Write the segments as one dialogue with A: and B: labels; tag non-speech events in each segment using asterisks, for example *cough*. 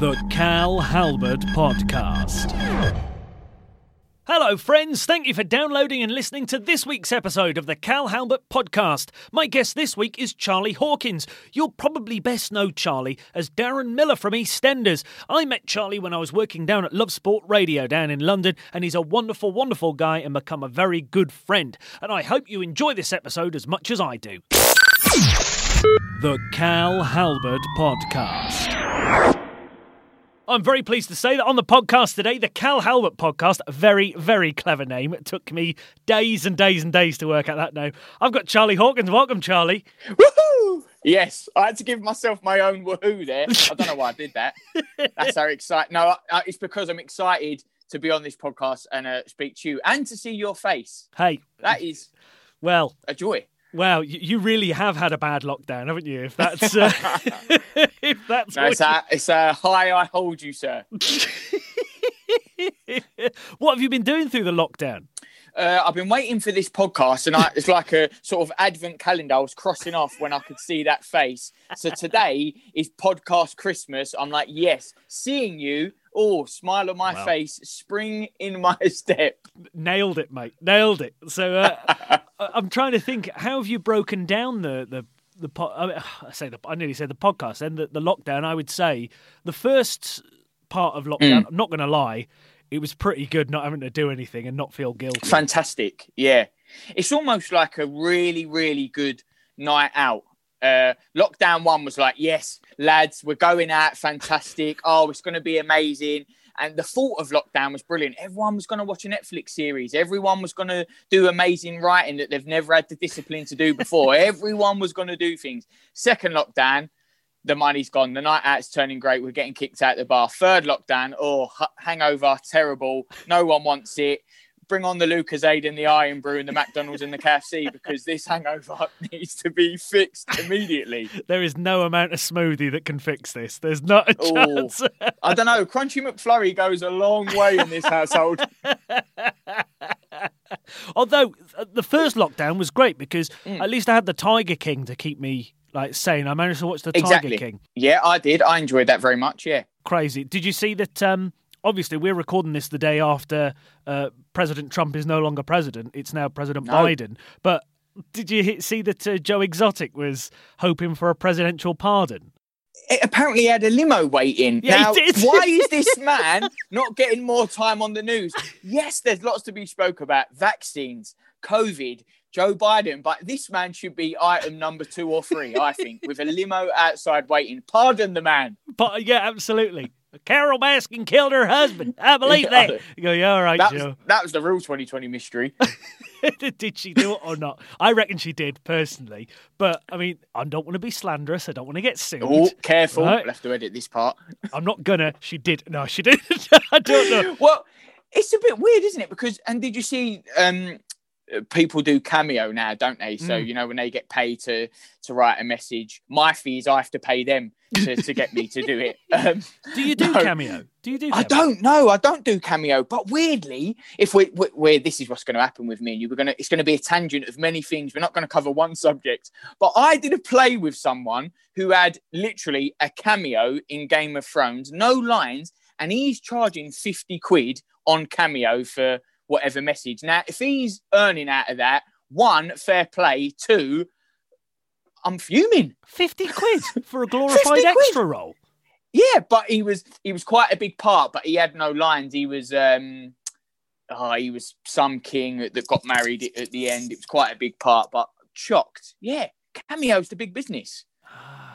A: The Cal Halbert Podcast. Hello, friends. Thank you for downloading and listening to this week's episode of the Cal Halbert Podcast. My guest this week is Charlie Hawkins. You'll probably best know Charlie as Darren Miller from EastEnders. I met Charlie when I was working down at Love Sport Radio down in London, and he's a wonderful, wonderful guy and become a very good friend. And I hope you enjoy this episode as much as I do. The Cal Halbert Podcast. I'm very pleased to say that on the podcast today, the Cal Halbert podcast, a very, very clever name. It took me days and days and days to work out that name. I've got Charlie Hawkins. Welcome, Charlie.
B: Woohoo! Yes, I had to give myself my own woohoo there. I don't know why I did that. That's how excited. No, uh, it's because I'm excited to be on this podcast and uh, speak to you and to see your face.
A: Hey,
B: That is
A: well,
B: a joy.
A: Well, you, you really have had a bad lockdown, haven't you? If that's uh, *laughs* *laughs* if that's
B: No, it's, a, it's a high I hold you, sir. *laughs*
A: what have you been doing through the lockdown?
B: Uh, I've been waiting for this podcast, and I, it's like a sort of advent calendar. I was crossing off when I could see that face. So today is podcast Christmas. I'm like, yes, seeing you. Oh, smile on my
A: Wow.
B: face, spring in my *laughs* step.
A: Nailed it, mate. Nailed it. So uh, *laughs* I'm trying to think. How have you broken down the the the po- I, mean, I say the I nearly said the podcast. and the, the lockdown. I would say the first part of lockdown. I'm not going to lie. It was pretty good not having to do anything and not feel guilty.
B: Fantastic. Yeah. It's almost like a really, really good night out. Uh, lockdown one was like, yes, lads, we're going out. Fantastic. Oh, it's going to be amazing. And the thought of lockdown was brilliant. Everyone was going to watch a Netflix series. Everyone was going to do amazing writing that they've never had the discipline to do before. *laughs* Everyone was going to do things. Second lockdown, the money's gone. The night out's turning great. We're getting kicked out the bar. Third lockdown, oh, hangover, terrible. No one wants it. Bring on the Lucozade and the Irn-Bru and the McDonald's and the KFC *laughs* because this hangover *laughs* needs to be fixed immediately.
A: There is no amount of smoothie that can fix this. There's not a chance.
B: I don't know. Crunchie McFlurry goes a long way in this household. *laughs*
A: Although uh, the first lockdown was great because
B: Mm.
A: at least I had the Tiger King to keep me like sane. I managed to watch the
B: Exactly.
A: Tiger King.
B: Yeah, I did. I enjoyed that very much. Yeah.
A: Crazy. Did you see that? Um, obviously, we're recording this the day after uh, President Trump is no longer president. It's now President
B: No.
A: Biden. But did you see that uh, Joe Exotic was hoping for a presidential pardon?
B: It apparently he had a limo waiting.
A: Yeah,
B: now, *laughs* why is this man not getting more time on the news? Yes, there's lots to be spoke about. Vaccines, COVID, Joe Biden, but this man should be item number two or three, I think, with a limo *laughs* outside waiting. Pardon the man.
A: But yeah, absolutely. Carole Baskin killed her husband. I believe *laughs* that. You go, yeah, all right,
B: That
A: Joe.
B: was, that was the real 2020 mystery. *laughs*
A: did she do it or not? I reckon she did personally. But I mean, I don't want to be slanderous. I don't want to get sued.
B: Oh, careful.
A: Right.
B: We'll have to edit this part. *laughs*
A: I'm not gonna. She did. No, she did. I don't know.
B: well, it's a bit weird, isn't it? Because and did you see um people do cameo now, don't they? So
A: Mm.
B: you know when they get paid to to write a message, my fees I have to pay them to, to get me to do it. *laughs* Um,
A: Do you do
B: No.
A: cameo? Do you do?
B: I don't know. I don't do cameo, but weirdly, if we we we this is what's going to happen with me and you, we're gonna it's going to be a tangent of many things. We're not going to cover one subject, but I did a play with someone who had literally a cameo in Game of Thrones, no lines, and he's charging fifty quid on cameo for whatever message. Now, if he's earning out of that, one fair play, two. I'm fuming.
A: Fifty quid *laughs* for a glorified extra role.
B: Yeah, but he was he was quite a big part, but he had no lines. He was um oh, he was some king that got married at- at the end. It was quite a big part, but shocked. Yeah, cameo's the big business.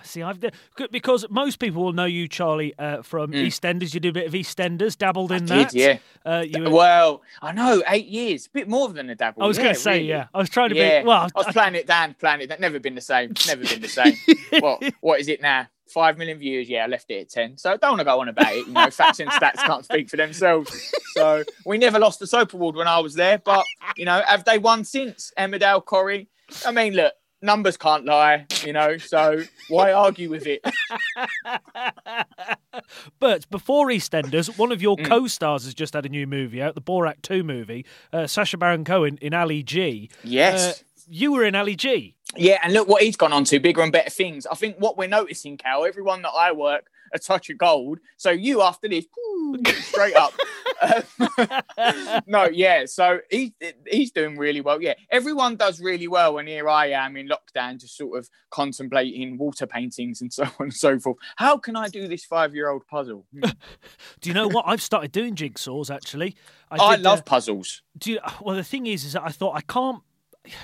A: See, I've because most people will know you, Charlie, uh, from
B: Mm.
A: EastEnders. You do a bit of EastEnders, dabbled in
B: Did
A: that.
B: yeah.
A: Uh, were-
B: Well, I know eight years, a bit more than a dabble.
A: I was
B: yeah,
A: going to say,
B: really.
A: yeah. I was trying to
B: Yeah,
A: be. Well,
B: I was playing it down, playing it. That never been the same. Never been the same. what *laughs* what is it now? Five million views. Yeah, I left it at ten. So I don't want to go on about it. You know, facts and stats *laughs* can't speak for themselves. So we never lost the soap award when I was there, but you know, have they won since Emmerdale, Corrie? I mean, look, numbers can't lie. You know, so why argue with it? *laughs*
A: but before EastEnders, one of your
B: Mm.
A: co-stars has just had a new movie out, the Borat 2 movie. Uh, Sacha Baron Cohen in Ali G.
B: Yes.
A: Uh, you were in Ali G.
B: Yeah, and look what he's gone on to bigger and better things. I think what we're noticing, Cal, everyone that I work a touch of gold. So you after this, straight up. *laughs* no, yeah. So he he's doing really well. Yeah, everyone does really well, and here I am in lockdown, just sort of contemplating water paintings and so *laughs* on and so forth. How can I do this five year old puzzle? *laughs*
A: do you know what? I've started doing jigsaws actually.
B: I, I love uh, puzzles.
A: Do you, well, the thing is, is that I thought I can't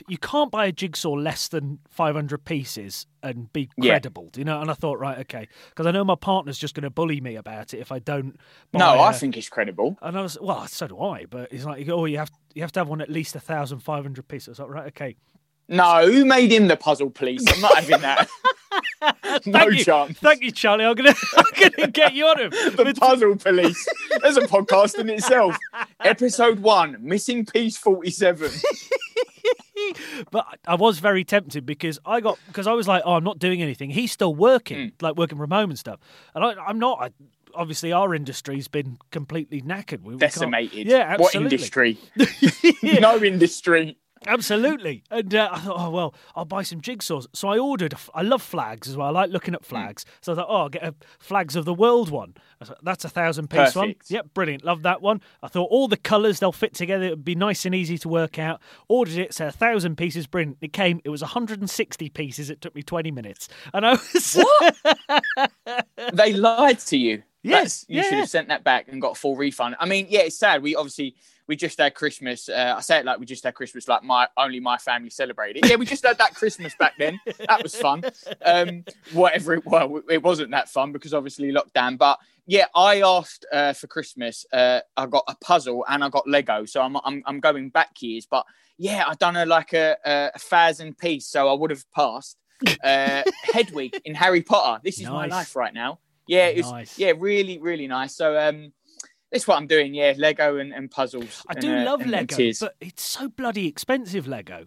A: you can't buy a jigsaw less than 500 pieces and be credible, yeah. do you know? And I thought, right, okay, because I know my partner's just going to bully me about it if I don't.
B: no, I think it's credible.
A: And I was, well, so do I. But it's like, oh, you have you have to have one at least a thousand five hundred pieces. I was Like, right, okay.
B: No, who made him the puzzle police? I'm not having that. *laughs* *laughs* no
A: you.
B: chance.
A: Thank you, Charlie. I'm gonna, *laughs* I'm gonna get you on him. *laughs*
B: the puzzle police. There's a podcast in itself. Episode one, missing piece forty-seven.
A: but I was very tempted because I got because I was like, oh, I'm not doing anything. He's still working, mm. like working from home and stuff, and I, am not. I, obviously, our industry's been completely knackered. We,
B: Decimated.
A: We yeah, absolutely.
B: What industry? no industry.
A: Absolutely. And uh, I thought, oh, well, I'll buy some jigsaws. So I ordered, I love flags as well. I like looking at hmm. flags. So I thought, oh, I'll get a Flags of the World one. Thought, That's a thousand piece Perfect. one. Yep, brilliant. Love that one. I thought all the colours, they'll fit together. It would be nice and easy to work out. Ordered it, so a thousand pieces, brilliant. It came, it was 160 pieces. It took me 20 minutes. And I was. *laughs*
B: What? they lied to you.
A: Yes.
B: you
A: yeah,
B: should have sent that back and got a full refund. I mean, yeah, it's sad. We obviously we just had Christmas. Uh, I say it like we just had Christmas, like my only my family celebrated. Yeah, we just had that Christmas back then. That was fun. Um, whatever it well, it wasn't that fun because obviously lockdown. But yeah, I asked uh, for Christmas. Uh, I got a puzzle and I got Lego, so I'm I'm, I'm going back years. But yeah, I done a like a, a, a thousand piece, so I would have passed. Uh, *laughs* Hedwig in Harry Potter. This is nice. my life right now. Yeah, it's nice. yeah, really, really nice. So um, that's what I'm doing. Yeah, Lego and, and puzzles.
A: I do
B: and,
A: love
B: and,
A: Lego, but it's so bloody expensive. Lego.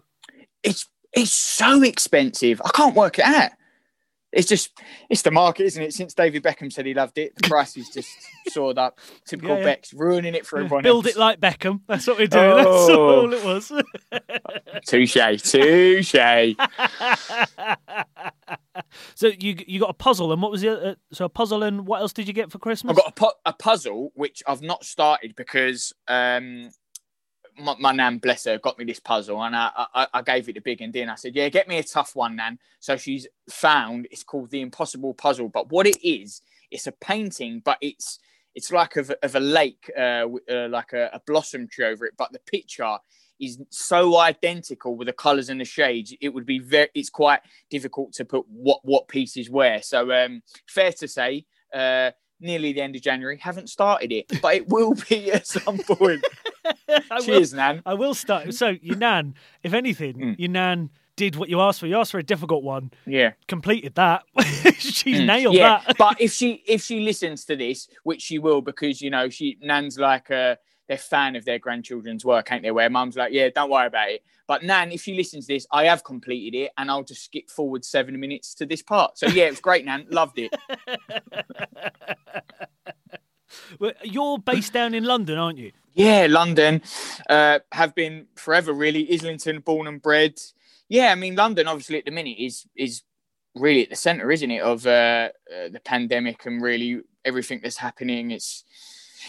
B: It's it's so expensive. I can't work it out. It's just it's the market, isn't it? Since David Beckham said he loved it, the price is just soared up. Typical yeah, yeah. Beck's ruining it for everyone.
A: Build
B: else.
A: it like Beckham. That's what we're doing. *laughs* Oh. That's all it was. *laughs*
B: touche, touche. *laughs*
A: so you you got a puzzle, and what was the uh, so a puzzle, and what else did you get for Christmas?
B: I got a, pu- a puzzle which I've not started because um, my, my nan, bless her, got me this puzzle, and I, I, I gave it a big and I said, "Yeah, get me a tough one, nan." So she's found it's called the Impossible Puzzle, but what it is, it's a painting, but it's it's like of, of a lake, uh, uh, like a, a blossom tree over it, but the picture is so identical with the colors and the shades it would be very it's quite difficult to put what what pieces where so um fair to say uh nearly the end of January. Haven't started it, but it will be at some point. *laughs* *laughs* Cheers,
A: will,
B: Nan.
A: I will start. So, your Nan, if anything, mm. your Nan did what you asked for. You asked for a difficult one.
B: Yeah.
A: Completed that. *laughs* She's mm. nailed
B: yeah.
A: that.
B: but if *laughs* she if she listens to this, which she will, because you know she Nan's like a they're fan of their grandchildren's work, ain't they? Where mum's like, yeah, don't worry about it. But Nan, if she listens to this, I have completed it and I'll just skip forward seven minutes to this part. So yeah, it was great, Nan. Loved it.
A: well, you're based down in London, aren't you?
B: Yeah, London. Uh, have been forever, really. Islington, born and bred. Yeah, I mean, London, obviously, at the minute is is really at the centre, isn't it, of uh, uh, the pandemic and really everything that's happening. It's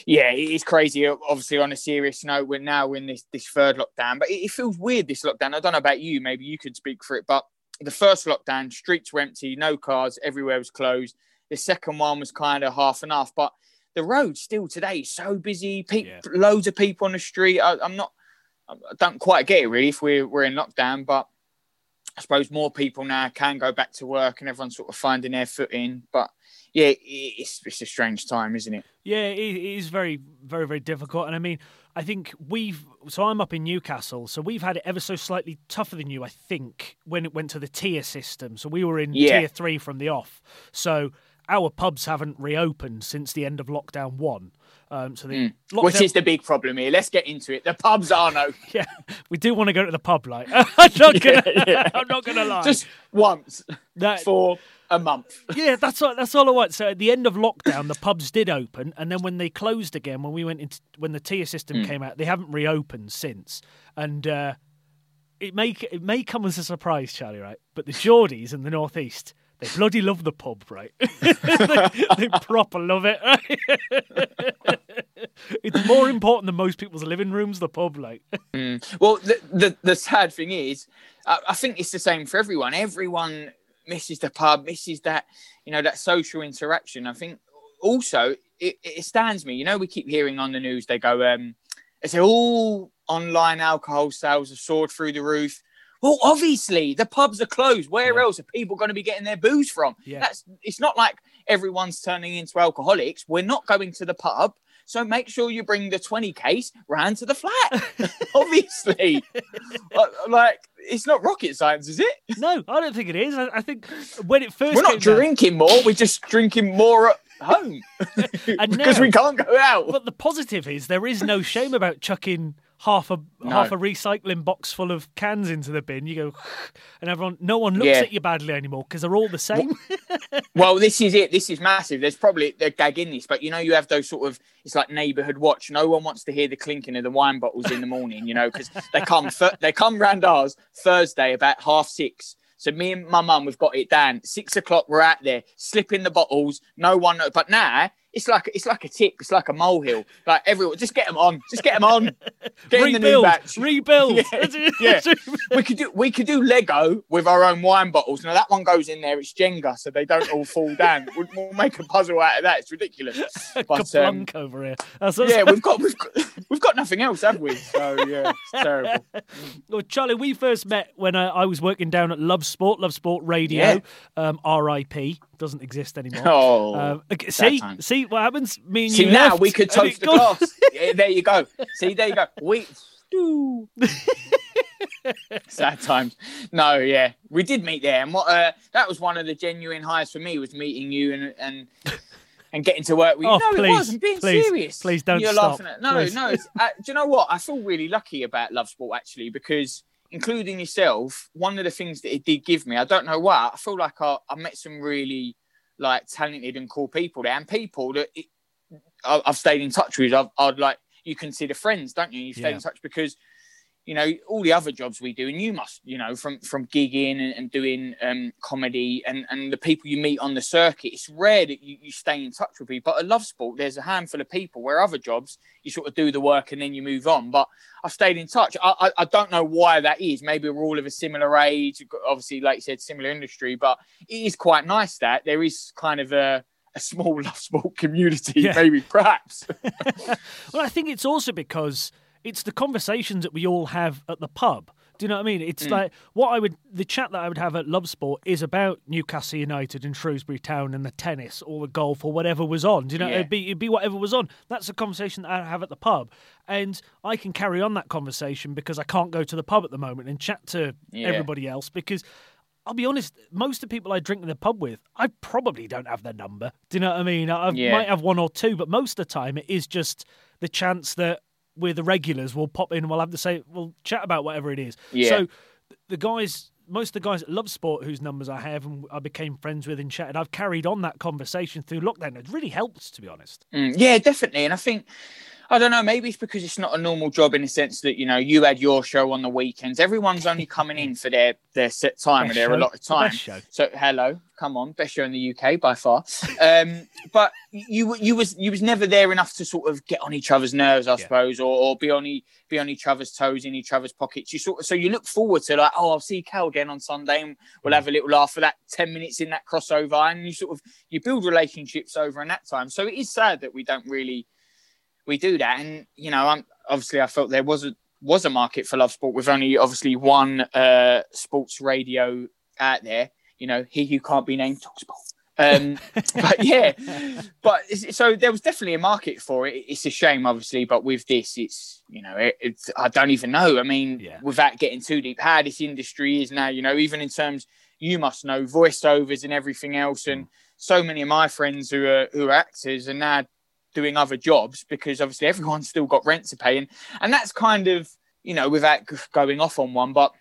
B: yeah, it is crazy. Obviously, on a serious note, we're now in this this third lockdown, but it, it, feels weird. This lockdown. I don't know about you. Maybe you could speak for it, but the first lockdown, streets were empty, no cars, everywhere was closed. The second one was kind of half and half, but the road still today is so busy. Pe- yeah. Loads of people on the street. I, am not. I don't quite get it really if we're we're in lockdown, but I suppose more people now can go back to work and everyone's sort of finding their footing. But yeah, it's it's a strange time, isn't it?
A: Yeah, it is very, very, very difficult. And I mean, I think we've so I'm up in Newcastle, so we've had it ever so slightly tougher than you, I think, when it went to the tier system. So we were in yeah. tier three from the off. So our pubs haven't reopened since the end of lockdown one. Um, so the mm.
B: lockdown... which is the big problem here. Let's get into it. The pubs are no. *laughs*
A: yeah, we do want to go to the pub. Like *laughs* I'm not gonna, *laughs* yeah, yeah. I'm not gonna lie.
B: Just once that... for a month.
A: yeah, that's all, that's all I want. So at the end of lockdown, the pubs did open, and then when they closed again, when we went into when the tier system mm. came out, they haven't reopened since. And uh, it may it may come as a surprise, Charlie, right? But the Geordies in the northeast, they bloody love the pub, right? *laughs* they, they proper love it. Right? *laughs* it's more important than most people's living rooms. The pub, like. *laughs*
B: Mm. Well, the, the the sad thing is, I, I think it's the same for everyone. Everyone misses the pub, misses that you know that social interaction. I think also it, it stands me. You know, we keep hearing on the news they go, um, they say all online alcohol sales have soared through the roof. Well, obviously the pubs are closed. Where
A: Yeah.
B: else are people going to be getting their booze from?
A: Yeah.
B: That's it's not like everyone's turning into alcoholics. We're not going to the pub. So make sure you bring the 20 case round to the flat. *laughs* obviously. Like- *laughs* uh, like it's not rocket science, is it?
A: No, I don't think it is. I, I think when it 1st
B: We're not drinking more, we're just drinking more at home. *laughs* Because
A: now-
B: we can't go out.
A: But the positive is there is no shame about chucking half a half a recycling box full of cans into the bin. You go, *sighs* and everyone, no one looks
B: Yeah.
A: at you badly anymore because they're all the same.
B: Well, this is it. This is massive. There's probably a gag in this, but you know, you have those sort of it's like neighbourhood watch. No one wants to hear the clinking of the wine bottles in the morning, you know, because they come th- they come round ours Thursday about half six. So me and my mum, we've got it down. Six o'clock, we're out there slipping the bottles. No one, but now it's like it's like a tick. It's like a molehill. Like everyone, just get them on. Just get them on. *laughs* Get in the new
A: rebuild,
B: batch.
A: rebuild. *laughs*
B: Yeah, *laughs* yeah. we could do we could do Lego with our own wine bottles. Now that one goes in there, it's Jenga, so they don't all fall down. We'll, we'll make a puzzle out of that. It's ridiculous. But um,
A: over here. That's,
B: yeah, we've got we've got we've got nothing else, have we? So yeah, it's terrible.
A: Well, Charlie, we first met when uh, I was working down at Love Sport, Love Sport Radio.
B: Yeah.
A: Um, R.I.P. doesn't exist anymore.
B: Oh,
A: Um, see, see what happens. Me and
B: see
A: you
B: now
A: left,
B: we could toast the
A: gone-
B: glass. *laughs* Yeah, there you go. See, there you go. We. *laughs* Sad times. No, yeah, we did meet there, and what uh, that was one of the genuine highs for me was meeting you and and and getting to work with you.
A: Oh,
B: no,
A: please,
B: it was. I'm being
A: please,
B: serious.
A: please don't
B: You're
A: stop,
B: laughing at no,
A: please.
B: no. Uh, do you know what? I feel really lucky about Love Sport actually because. Including yourself, one of the things that it did give me, I don't know why, I feel like I, I met some really like talented and cool people there, and people that it, I, I've stayed in touch with. I've, I'd like you consider friends, don't you? You stay
A: Yeah.
B: in touch because you know all the other jobs we do, and you must, you know, from from gigging and, and doing um, comedy and and the people you meet on the circuit. It's rare that you, you stay in touch with people. But at Love Sport, there's a handful of people where other jobs you sort of do the work and then you move on. But I've stayed in touch. I, I, I don't know why that is. Maybe we're all of a similar age, obviously, like you said, similar industry. But it is quite nice that there is kind of a a small *laughs* love sport community,
A: Yeah.
B: maybe perhaps. *laughs*
A: Well, I think it's also because it's the conversations that we all have at the pub. Do you know what I mean?
B: Mm.
A: It's like what I would, the chat that I would have at Love Sport is about Newcastle United and Shrewsbury Town and the tennis or the golf or whatever was on. Do you know?
B: Yeah.
A: It'd be it'd be whatever was on. That's a conversation that I have at the pub, and I can carry on that conversation because I can't go to the pub at the moment and chat to
B: Yeah.
A: everybody else because. I'll be honest, most of the people I drink in the pub with, I probably don't have their number. Do you know what I mean? I
B: Yeah.
A: might have one or two, but most of the time it is just the chance that we're the regulars We'll pop in we'll have to say, we'll chat about whatever it is.
B: Yeah.
A: So the guys, most of the guys at Love Sport whose numbers I have and I became friends with and chatted, I've carried on that conversation through lockdown. It really helps, to be honest.
B: Mm, yeah, definitely. And I think, I don't know, maybe it's because it's not a normal job in the sense that, you know, you had your show on the weekends. Everyone's only coming in for their, their set time
A: Best
B: or their
A: show.
B: allotted
A: The
B: time. So hello, come on, best show in the UK by far. Um, but you you was you was never there enough to sort of get on each other's nerves, I
A: Yeah.
B: suppose, or, or be on e- be on each other's toes in each other's pockets. You sort of so you look forward to like, oh, I'll see Cal again on Sunday, and we'll
A: Mm.
B: have a little laugh for that ten minutes in that crossover, and you sort of you build relationships over in that time. So it is sad that we don't really we do that, and you know, I'm obviously I felt there was a was a market for love sport with only obviously one uh, sports radio out there. You know, he who can't be named talks sport. Um, *laughs* but yeah, but so there was definitely a market for it. It's a shame, obviously, but with this, it's you know, it, it's I don't even know. I mean,
A: Yeah.
B: without getting too deep, how this industry is now. You know, even in terms, you must know voiceovers and everything else, and so many of my friends who are who are actors are now doing other jobs because obviously everyone's still got rent to pay, and and that's kind of you know without going off on one, but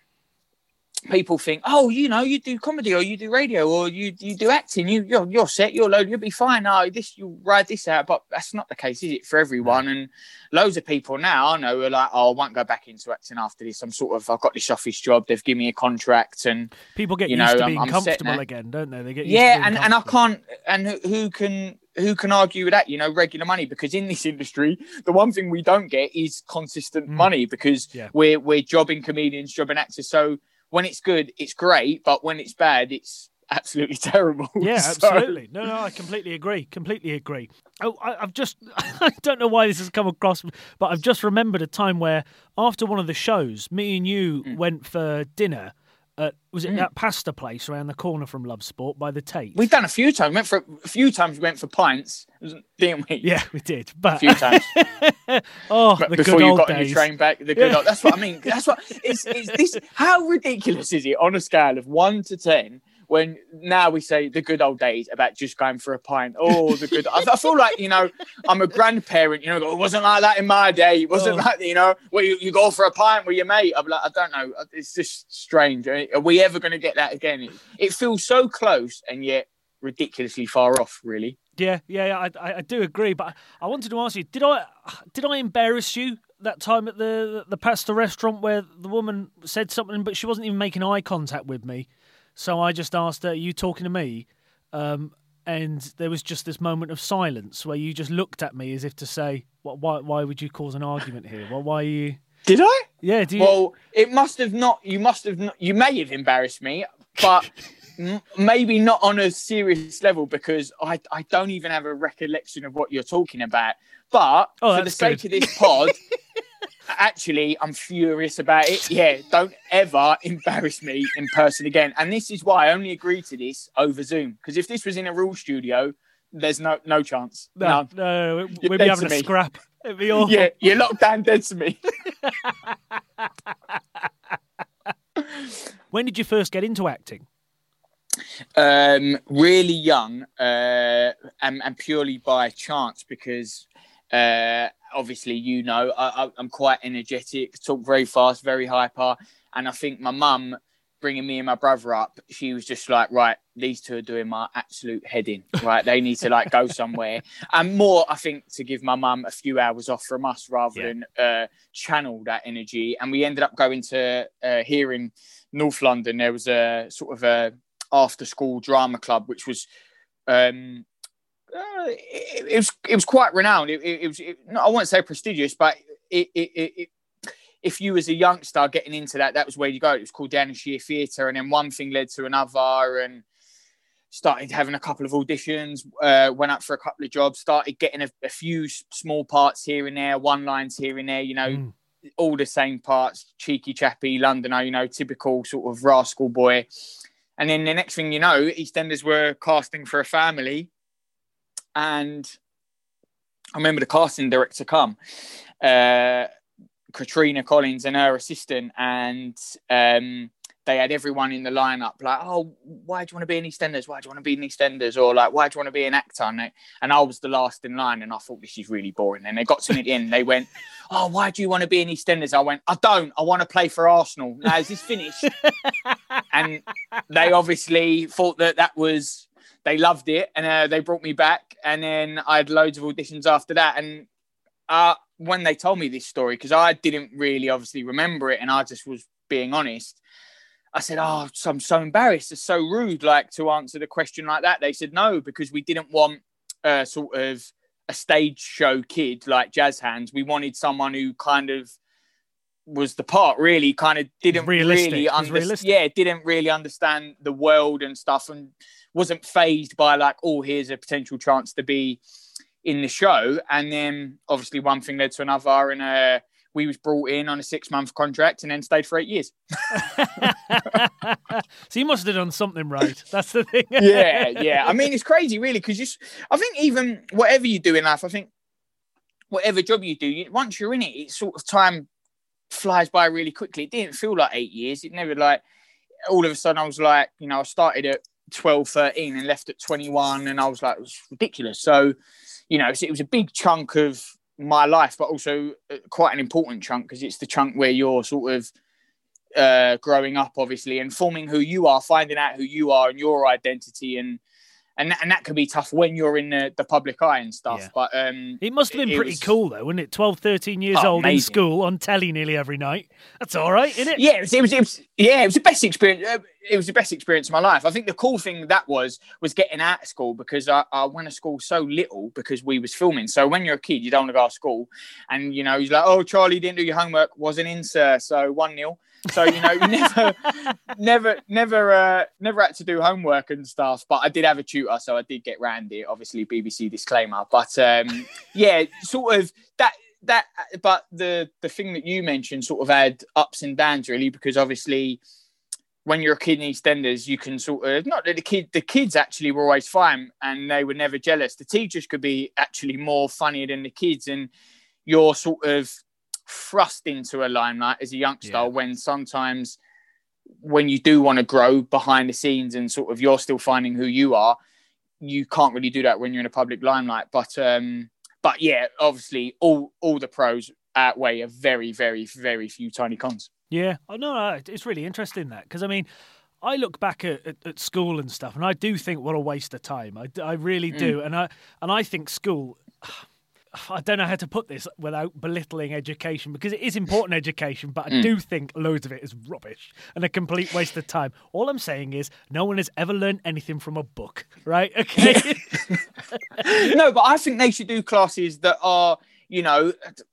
B: people think, oh, you know, you do comedy or you do radio or you you do acting, you you're, you're set, you're low, you'll be fine. Oh, this you ride this out, but that's not the case, is it, for everyone? And loads of people now I know are like, oh, I won't go back into acting after this. I'm sort of I've got this office job, they've given me a contract, and
A: people get
B: you
A: used
B: know,
A: to
B: I'm-
A: being
B: I'm
A: comfortable again, don't they? They get used to
B: yeah, and, and I can't, and who, who can who can argue with that? You know, regular money because in this *laughs* industry, the one thing we don't get is consistent
A: Mm.
B: money because
A: Yeah.
B: we're we're jobbing comedians, jobbing actors. So when it's good, it's great, but when it's bad, it's absolutely *laughs* terrible.
A: Yeah, *laughs*
B: So-
A: absolutely. No, no, I completely agree. Completely agree. Oh, I, I've just, *laughs* I don't know why this has come across, but I've just remembered a time where after one of the shows, me and you
B: Mm.
A: went for dinner at, was it hmm. that pasta place around the corner from Love Sport by the Tate?
B: We've done a few times. We went for a few times. We went for pints, didn't we?
A: yeah, we did. But a
B: few times. *laughs*
A: oh,
B: But
A: the
B: before
A: good
B: you
A: old
B: got
A: days.
B: your train back, the good
A: Yeah.
B: old. That's what I mean. *laughs* That's what it's, it's this. How ridiculous is it on a scale of one to ten? When now we say the good old days about just going for a pint. Oh, the good. I, I feel like you know I'm a grandparent. You know, it wasn't like that in my day. It wasn't
A: Oh.
B: like you know where you, you go for a pint with your mate. I'm like, I don't know. It's just strange. Are we ever going to get that again? It, it feels so close and yet ridiculously far off. Really.
A: Yeah, yeah, I, I do agree. But I wanted to ask you: Did I, did I embarrass you that time at the the pasta restaurant where the woman said something, but she wasn't even making eye contact with me? So I just asked her, "Are you talking to me?" Um, and there was just this moment of silence where you just looked at me as if to say, "What? Why? Why would you cause an argument here? Well, why are you?" *laughs*
B: Did I?
A: Yeah. Do you?
B: Well, it must have not. You must have. Not, you may have embarrassed me, but *laughs* m- maybe not on a serious level because I I don't even have a recollection of what you're talking about. But
A: Oh,
B: for the sake
A: good.
B: of this pod, *laughs* actually, I'm furious about it. Yeah, don't ever embarrass me in person again. And this is why I only agreed to this over Zoom because if this was in a real studio, there's no no chance.
A: no,
B: None.
A: no,
B: You're
A: we'd be having a
B: me.
A: scrap. It'd be awful.
B: Yeah, you're locked down dead to me. *laughs*
A: When did you first get into acting?
B: um, really young uh, and, and purely by chance because uh, obviously you know I, I, I'm quite energetic, talk very fast, very hyper, and I think my mum bringing me and my brother up, she was just like, right, these two are doing my absolute head in, right? They need to like go *laughs* somewhere, and more, I think, to give my mum a few hours off from us rather
A: Yeah.
B: than uh, channel that energy. And we ended up going to uh, here in North London. There was a sort of a after school drama club, which was um, uh, it, it was it was quite renowned. It, it, it was it, no, I won't say prestigious, but it, it, it, it if you was a youngster getting into that, that was where you go. It was called Anna Scher Theatre, and then one thing led to another, and started having a couple of auditions. Uh, went up for a couple of jobs. Started getting a, a few small parts here and there, one lines here and there. You know,
A: Mm.
B: all the same parts, cheeky chappy, Londoner, you know, typical sort of rascal boy. And then the next thing you know, EastEnders were casting for a family. And I remember the casting director come, uh, Katrina Collins and her assistant, and um, they had everyone in the lineup like, oh, why do you want to be in EastEnders? Why do you want to be in EastEnders? Or like, why do you want to be an actor? And, they, and I was the last in line, and I thought this is really boring. And they got to the end, they went, oh, why do you want to be in EastEnders? I went, I don't. I want to play for Arsenal. Now, is this finished? *laughs* and they obviously thought that that was, they loved it. And uh, they brought me back. And then I had loads of auditions after that. And uh, when they told me this story, because I didn't really obviously remember it and I just was being honest, I said, Oh, so I'm so embarrassed. It's so rude, like to answer the question like that. They said, No, because we didn't want uh, sort of a stage show kid like Jazz Hands. We wanted someone who kind of was the part really kind of didn't
A: realistic.
B: really
A: Was
B: understand
A: realistic.
B: yeah didn't really understand the world and stuff and wasn't phased by like oh here's a potential chance to be in the show. And then obviously one thing led to another and uh we was brought in on a six month contract and then stayed for eight years. *laughs* *laughs*
A: So you must have done something right. That's the thing.
B: yeah yeah. I mean it's crazy really because you i think even whatever you do in life i think whatever job you do you, once you're in it it sort of time flies by really quickly. It didn't feel like eight years. It never like all of a sudden i was like you know i started at 12 13 and left at 21 and i was like it was ridiculous. So you know it was a big chunk of my life but also uh, quite an important chunk because it's the chunk where you're sort of uh, growing up, obviously, and forming who you are, finding out who you are and your identity, and and and that could be tough when you're in the, the public eye and stuff.
A: Yeah.
B: But um,
A: It must have been pretty
B: was-
A: cool though, wasn't it? 12, 13 years
B: Oh,
A: old in school on telly nearly every night. That's all right, isn't it?
B: yeah, it was, it was, it was yeah, it was the best experience. uh, It was the best experience of my life. I think the cool thing that was was getting out of school because I, I went to school so little because we was filming. So when you're a kid, you don't want to go to school, and you know he's like, "Oh, Charlie didn't do your homework, wasn't in, sir." So one 0 So you know, *laughs* never, never, never, uh, never had to do homework and stuff. But I did have a tutor, so I did get it. Obviously, BBC disclaimer. But um, *laughs* yeah, sort of that that but the the thing that you mentioned sort of had ups and downs really because obviously when you're a kid in EastEnders, you can sort of not that the kid the kids actually were always fine and they were never jealous. The teachers could be actually more funnier than the kids, and you're sort of thrust into a limelight as a youngster
A: Yeah.
B: when sometimes when you do want to grow behind the scenes and sort of you're still finding who you are, you can't really do that when you're in a public limelight. But um but yeah, obviously all all the pros outweigh a very, very, very few tiny cons.
A: Yeah, oh, no, it's really interesting that because I mean, I look back at, at, at school and stuff, and I do think what a waste of time. I, I really do, and I and I think school. I don't know how to put this without belittling education because it is important *laughs* education, but I do think loads of it is rubbish and a complete waste of time. All I'm saying is no one has ever learned anything from a book, right? *laughs* Okay. *laughs*
B: no, but I think they should do classes that are, you know,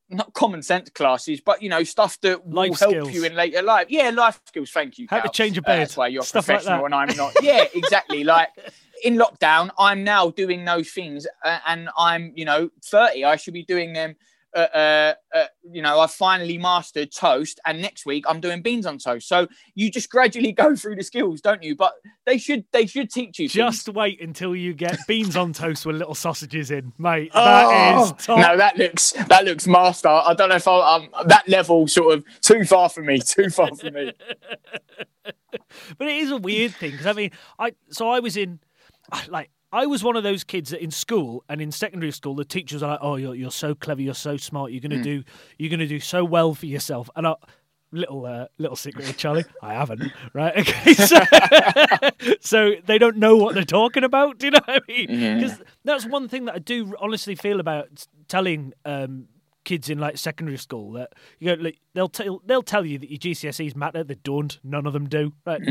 B: not common sense classes, but you know, stuff that will
A: Life
B: help
A: skills.
B: you in later life. Yeah, life skills. Thank you.
A: How to change a
B: Uh,
A: bed,
B: that's why you're
A: stuff
B: professional
A: that.
B: and I'm not. Yeah, exactly. like in lockdown, I'm now doing those things, uh, and I'm, you know, 30. I should be doing them. Uh, uh, uh, you know, I've finally mastered toast, and next week I'm doing beans on toast. So you just gradually *laughs* go through the skills, don't you? But they should they should teach you. things.
A: Just wait until you get beans on toast with little sausages in, mate. That is
B: Oh,
A: top.
B: No, that looks that looks master. I don't know if I, um that level sort of too far for me. Too far for me. *laughs*
A: but it is a weird thing because I mean, I so I was in like I was one of those kids that in school and in secondary school the teachers are like, "Oh, you're you're so clever, you're so smart, you're gonna do you're gonna do so well for yourself." And I little uh, little secret with Charlie, *laughs* I haven't, right? *laughs* Okay, so *laughs* so they don't know what they're talking about. Do you know what I mean?
B: Yeah.
A: Because that's one thing that I do honestly feel about telling. Um, kids in like secondary school that you know like, they'll tell they'll tell you that your GCSEs matter they don't none of them do right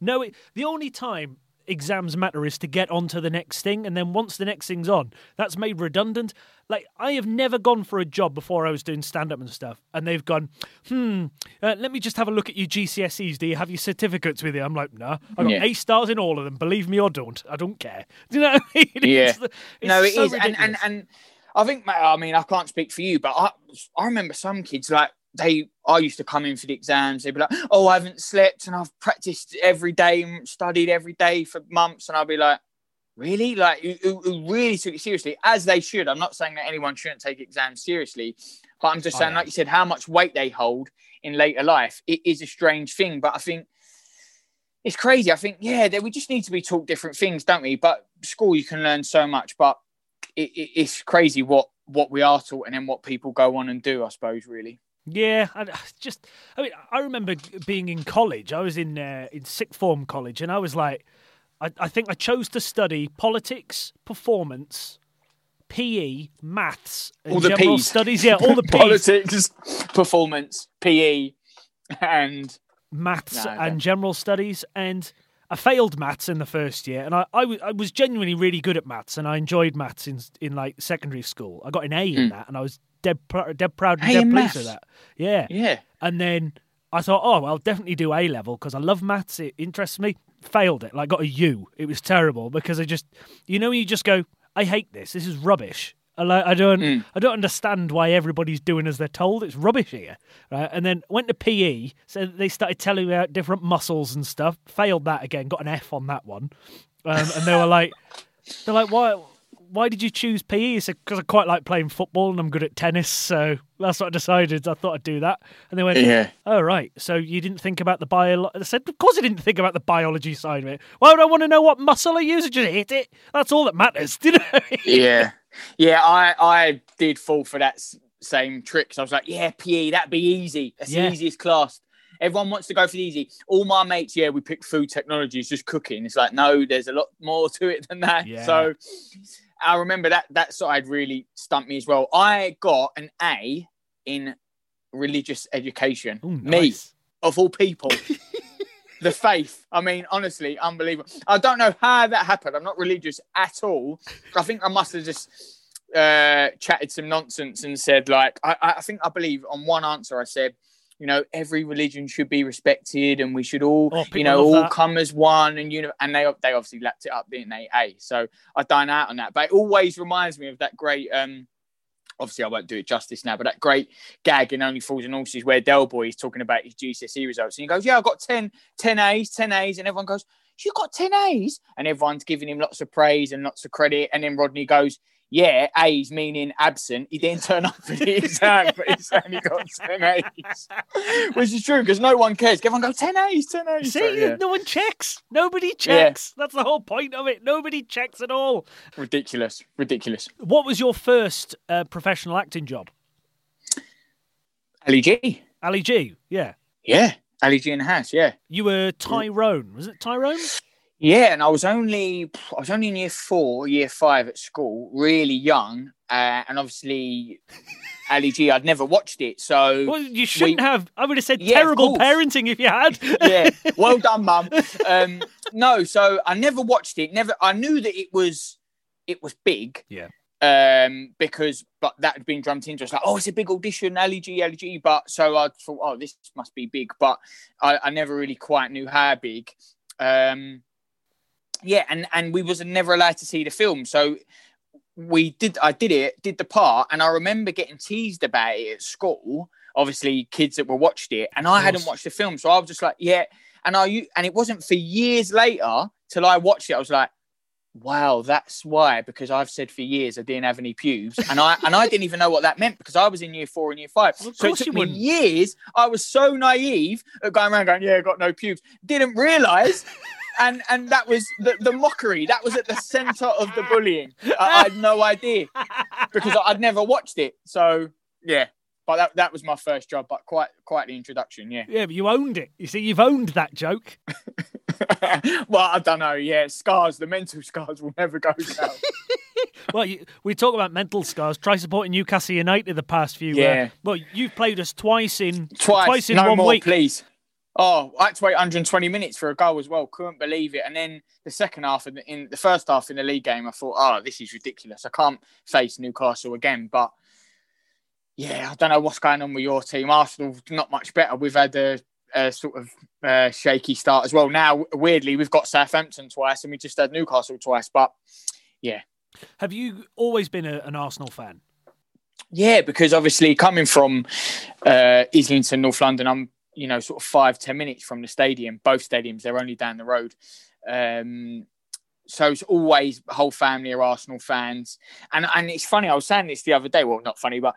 A: no it, the only time exams matter is to get on to the next thing and then once the next thing's on that's made redundant. Like I have never gone for a job before I was doing stand up and stuff and they've gone hmm uh, let me just have a look at your GCSEs do you have your certificates with you? I'm like no I got
B: Yeah.
A: A stars in all of them. Believe me or don't I don't care. *laughs* Do you know what I mean?
B: Yeah.
A: It's it's
B: no, it
A: so
B: is, and, and and I think I mean I can't speak for you, but I I remember some kids like they I used to come in for the exams. They'd be like, "Oh, I haven't slept and I've practiced every day, and studied every day for months," and I'll be like. Really, like who, who really took it seriously, as they should. I'm not saying that anyone shouldn't take exams seriously, but I'm just saying, like you said, how much weight they hold in later life. It is a strange thing, but I think it's crazy. I think, yeah, that we just need to be taught different things, don't we? But school, you can learn so much, but it, it, it's crazy what what we are taught and then what people go on and do. I suppose, really.
A: Yeah, I I just I mean I remember being in college. I was in uh, in sixth form college, and I was like, I, I think I chose to study politics, performance, PE, maths, and
B: All the
A: general
B: Ps.
A: studies. Yeah, all the *laughs* P's,
B: Politics, performance, PE, and
A: maths
B: No,
A: and general studies, and I failed maths in the first year, and I, I, was, I was genuinely really good at maths, and I enjoyed maths in in like secondary school. I got an A in that, and I was dead pr- dead proud and. Dead pleased with that. Yeah,
B: yeah,
A: And then I thought, oh, I'll definitely do A level because I love maths. It interests me. Failed it. Like got a U. It was terrible because I just, you know, you just go, I hate this. This is rubbish. I, like, I don't,
B: Mm.
A: I don't understand why everybody's doing as they're told. It's rubbish here, right? And then went to PE. So they started telling me about different muscles and stuff. Failed that again. Got an F on that one. Um, and they were like, they're like, why? Why did you choose PE? I said, because I quite like playing football and I'm good at tennis. So that's what I decided. I thought I'd do that. And they went,
B: yeah.
A: Oh right, so you didn't think about the bio? I said, of course I didn't think about the biology side of it. Why would I want to know what muscle I use? I just hit it. That's all that matters. *laughs* Did I?
B: yeah, yeah. I I did fall for that same trick. So I was like, yeah, PE, that'd be easy. That's
A: Yeah.
B: the easiest class. Everyone wants to go for the easy. All my mates, yeah, we pick food technology, it's just cooking. It's like, no, there's a lot more to it than that.
A: Yeah.
B: So I remember that that side really stumped me as well. I got an A in religious education.
A: Ooh,
B: Me, of all people. *laughs* the faith. I mean, honestly, unbelievable. I don't know how that happened. I'm not religious at all. I think I must have just uh, chatted some nonsense and said, like, I, I think I believe on one answer I said, you know, every religion should be respected, and we should all,
A: Oh,
B: you know, all
A: that.
B: come as one. And you know, and they they obviously lapped it up, didn't they? A. So I dine out on that, but it always reminds me of that great. um Obviously, I won't do it justice now, but that great gag in Only Fools and Horses where Del Boy is talking about his GCSE results, and he goes, "Yeah, I got 10, 10 A's, ten A's," and everyone goes, "You got ten A's?" And everyone's giving him lots of praise and lots of credit, and then Rodney goes, yeah, A's meaning absent. He didn't turn up for the exam, but he's only got 10 A's. Which is true because no one cares. Everyone go 10 A's, 10 A's.
A: See,
B: So, yeah.
A: no one checks. Nobody checks. That's the whole point of it. Nobody checks at all.
B: Ridiculous. Ridiculous.
A: What was your first uh, professional acting job?
B: Ali G.
A: Ali G. Yeah.
B: Yeah. Ali G Indahouse. Yeah.
A: You were Tyrone. Was it Tyrone?
B: Yeah, and I was only I was only in year four, year five at school, really young, uh, and obviously *laughs* Ali G. I'd never watched it, so
A: Well, you shouldn't have. I would have said
B: Yeah,
A: terrible parenting if you had. *laughs*
B: yeah, well *laughs* done, mum. Um, no, so I never watched it. Never. I knew that it was it was big.
A: Yeah.
B: Um, because but that had been drummed into us like, oh, it's a big audition, Ali G, Ali G. But so I thought, oh, this must be big. But I, I never really quite knew how big. Um, yeah, and and we was never allowed to see the film, so we did. I did it, did the part, and I remember getting teased about it at school. Obviously, kids that were watched it, and I hadn't watched the film, so I was just like, yeah. And I and it wasn't for years later till I watched it. I was like, wow, that's why. Because I've said for years I didn't have any pubes, and I and I didn't even know what that meant because I was in year four and year five.
A: Well,
B: so it took me
A: wouldn't.
B: years. I was so naive at going around going, yeah, I got no pubes. Didn't realise. And and that was the, the mockery. That was at the centre of the bullying. I, I had no idea because I'd never watched it. So yeah, but that, that was my first job. But quite quite the introduction. Yeah.
A: yeah, but you owned it. You see, you've owned that joke. *laughs*
B: well, I don't know. Yeah, scars. The mental scars will never go down. *laughs*
A: Well, you, we talk about mental scars. Try supporting Newcastle United the past few.
B: Yeah.
A: Uh, well, you've played us twice in
B: Twice,
A: in
B: no
A: one
B: more,
A: week.
B: please. Oh, I had to wait 120 minutes for a goal as well. Couldn't believe it. And then the second half, in the, in the first half in the league game, I thought, oh, this is ridiculous. I can't face Newcastle again. But yeah, I don't know what's going on with your team. Arsenal, not much better. We've had a, a sort of uh, shaky start as well. Now, weirdly, we've got Southampton twice and we just had Newcastle twice. But yeah,
A: Have you always been a, an Arsenal fan?
B: Yeah, because obviously coming from uh, Islington, North London, I'm you know sort of five ten minutes from the stadium. Both stadiums they're only down the road, um, so it's always whole family are Arsenal fans. And and it's funny. I was saying this the other day. Well, not funny, but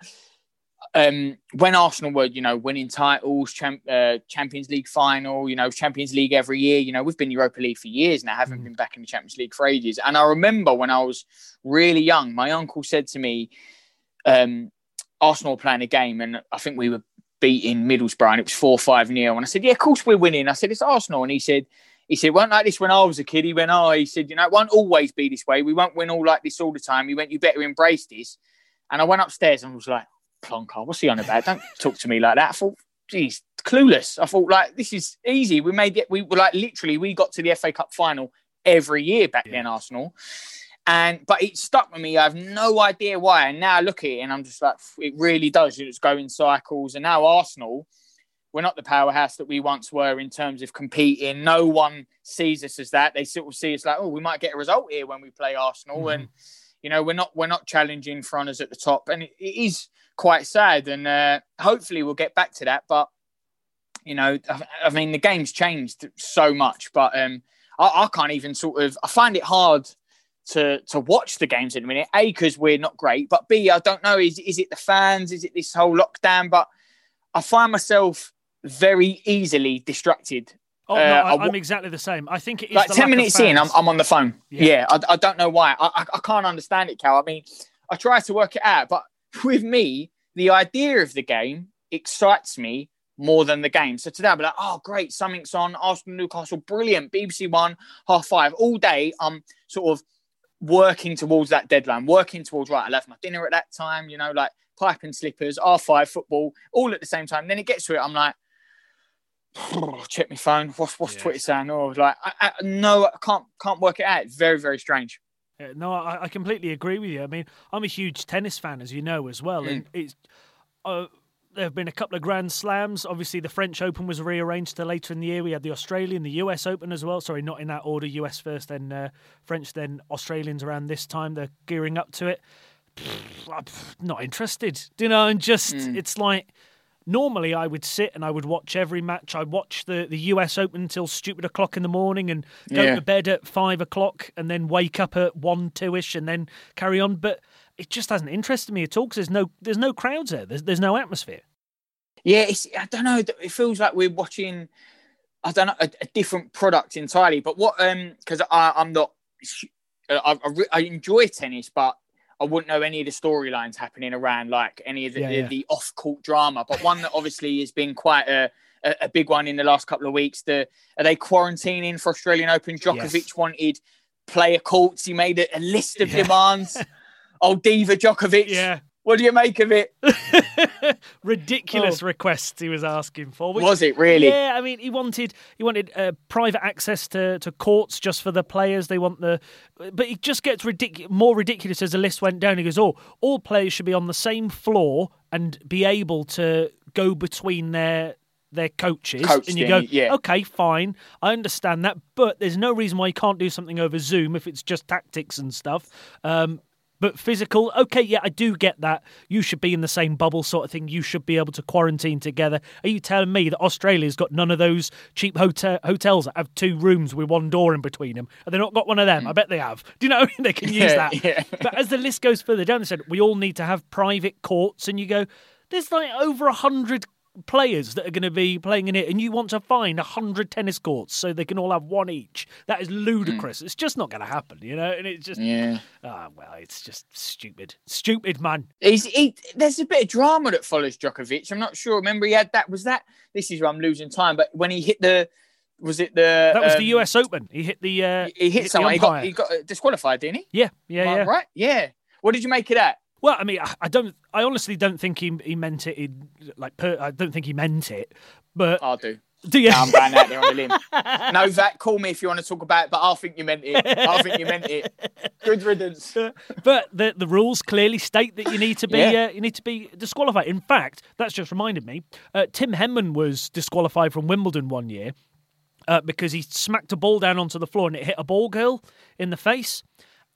B: um, when Arsenal were you know winning titles, champ, uh, Champions League final, you know Champions League every year. You know we've been Europa League for years now. Haven't
A: Mm.
B: been back in the Champions League for ages. And I remember when I was really young, my uncle said to me um, Arsenal playing a game, and I think we were beating Middlesbrough, and it was four five nil. And I said, "Yeah, of course we're winning." I said, "It's Arsenal," and he said, "He said, weren't like this when I was a kid." He went, "Oh, he said, you know, it won't always be this way. We won't win all like this all the time." He went, "You better embrace this." And I went upstairs and was like, "Plonker, what's he on about? Don't *laughs* talk to me like that." I thought, "Geez, clueless." I thought, like, this is easy. We made it. We were like, literally, we got to the FA Cup final every year back then, Arsenal. And but it stuck with me. I have no idea why. And now I look at it and I'm just like, it really does. It's going cycles. And now Arsenal, we're not the powerhouse that we once were in terms of competing. No one sees us as that. They sort of see us like, oh, we might get a result here when we play Arsenal.
A: Mhm.
B: And you know, we're not we're not challenging for honours at the top. And it, it is quite sad. And uh, hopefully we'll get back to that. But you know, I, I mean, the game's changed so much. But um, I, I can't even sort of. I find it hard to to watch the games in a minute. A because we're not great, but B I don't know. Is is it the fans? Is it this whole lockdown? But I find myself very easily distracted.
A: Oh
B: Uh,
A: no,
B: I
A: I'm exactly the same. I think it is
B: Like ten minutes in, I'm. I'm on the phone.
A: Yeah.
B: Yeah, I, I don't know why. I, I I can't understand it, Cal. I mean, I try to work it out, but *laughs* with me, the idea of the game excites me more than the game. So today I'll be like, oh, great, something's on. Arsenal, Newcastle, brilliant. BBC One, half five. All day, I'm sort of working towards that deadline, working towards, right, I left my dinner at that time, you know, like pipe and slippers, R5 football, all at the same time. Then it gets to it, I'm like, *sighs* check my phone. What's what's Twitter saying? Oh, like I, I, no, I can't can't work it out. It's very very strange.
A: no, I, I, completely agree with you. I mean, I'm a huge tennis fan, as you know, as well, mm. and it's. Uh, there have been a couple of Grand Slams. Obviously, the French Open was rearranged to later in the year. We had the Australian, the US Open as well. Sorry, not in that order. US first, then uh, French, then Australians around this time. They're gearing up to it. I'm not interested. Do you know? And just, mm. it's like, normally I would sit and I would watch every match. I'd watch the, the US Open until stupid o'clock in the morning and go yeah. to bed at five o'clock and then wake up at one, two ish and then carry on. But it just hasn't interested me at all because there's no there's no crowds there. There's there's no atmosphere.
B: Yeah, it's I don't know. It feels like we're watching. I don't know a, a different product entirely. But what um because I'm not. I, I, I enjoy tennis, but I wouldn't know any of the storylines happening around like any of the, yeah, the, yeah. the off-court drama. But one that obviously has been quite a, a, a, big one in the last couple of weeks. The are they quarantining for Australian Open? Djokovic yes. wanted player courts. He made a, a list of yeah. demands. *laughs* oh, Diva Djokovic.
A: Yeah.
B: What do you make of it? *laughs*
A: Ridiculous oh. requests he was asking for.
B: Which, was it really?
A: Yeah, I mean, he wanted he wanted uh, private access to, to courts just for the players. They want the, but it just gets ridic- more ridiculous as the list went down. He goes, "Oh, all players should be on the same floor and be able to go between their their coaches
B: Coach
A: and you go
B: yeah.
A: okay fine i understand that but there's no reason why you can't do something over zoom if it's just tactics and stuff um, but physical, okay, yeah, I do get that. You should be in the same bubble, sort of thing. You should be able to quarantine together. Are you telling me that Australia's got none of those cheap hotel- hotels that have two rooms with one door in between them? Have they not got one of them? I bet they have. *laughs* Do you know they can use that?
B: yeah.
A: But as the list goes further down, they said we all need to have private courts, and you go, there's like over a hundred players that are going to be playing in it, and you want to find a hundred tennis courts so they can all have one each. That is ludicrous. Mm. It's just not going to happen, you know. And it's just
B: yeah.
A: Ah, oh, well, it's just stupid, stupid man.
B: He, there's a bit of drama that follows Djokovic. I'm not sure. Remember, he had that. Was that? This is where I'm losing time. But when he hit the. Was it the?
A: That was um, the U.S. Open. He hit the. Uh,
B: he, hit, hit someone. He got, he got disqualified, didn't he?
A: Yeah, yeah, yeah.
B: Right. Yeah. What did you make of that?
A: Well, I mean, I don't. I honestly don't think he he meant it. In, like, per, I don't think he meant it. But
B: I do.
A: Do you?
B: No, I'm going out there on a limb. *laughs* no, Zach, call me if you want to talk about it, but I think you meant it. I think you meant it. Good riddance.
A: but the the rules clearly state that you need to be yeah. uh, you need to be disqualified. In fact, that's just reminded me. Uh, Tim Henman was disqualified from Wimbledon one year uh, because he smacked a ball down onto the floor and it hit a ball girl in the face,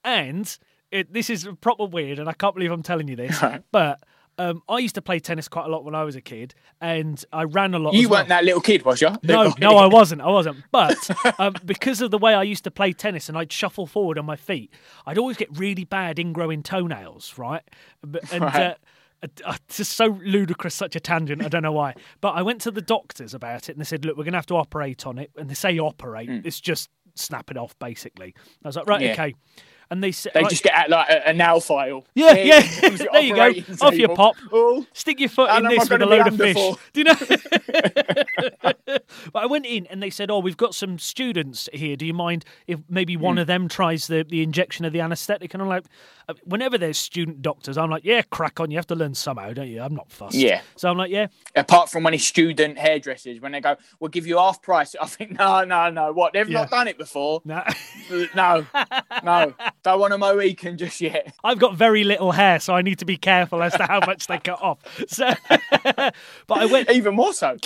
A: and it, this is proper weird, and I can't believe I'm telling you this, *laughs* but. Um, I used to play tennis quite a lot when I was a kid, and I ran a lot.
B: You weren't that little kid, was you?
A: No, no, I wasn't. I wasn't. But *laughs* um, because of the way I used to play tennis, and I'd shuffle forward on my feet, I'd always get really bad ingrowing toenails, right? And right. Uh, it's just so ludicrous, such a tangent. I don't know why. But I went to the doctors about it and they said, look, we're going to have to operate on it. And they say operate, mm. it's just snap it off, basically. I was like, right, yeah. okay and they
B: they just get out like a, a nail file.
A: Yeah, yeah. *laughs* there you go. Table. Off your pop. Oh, Stick your foot in this with a load of fish. For? *laughs* Do you know? *laughs* but I went in and they said, "Oh, we've got some students here. Do you mind if maybe one mm. of them tries the the injection of the anaesthetic?" And I'm like, uh, whenever there's student doctors, I'm like, "Yeah, crack on. You have to learn somehow, don't you? I'm not fussed."
B: Yeah.
A: So I'm like, "Yeah."
B: Apart from when it's student hairdressers, when they go, "We'll give you half price," I think, "No, no, no. What? They've yeah. not done it before.
A: No,
B: no, no." Don't want a Mohican just yet.
A: I've got very little hair, so I need to be careful as to how much they cut off. So, *laughs* but I went
B: even more so.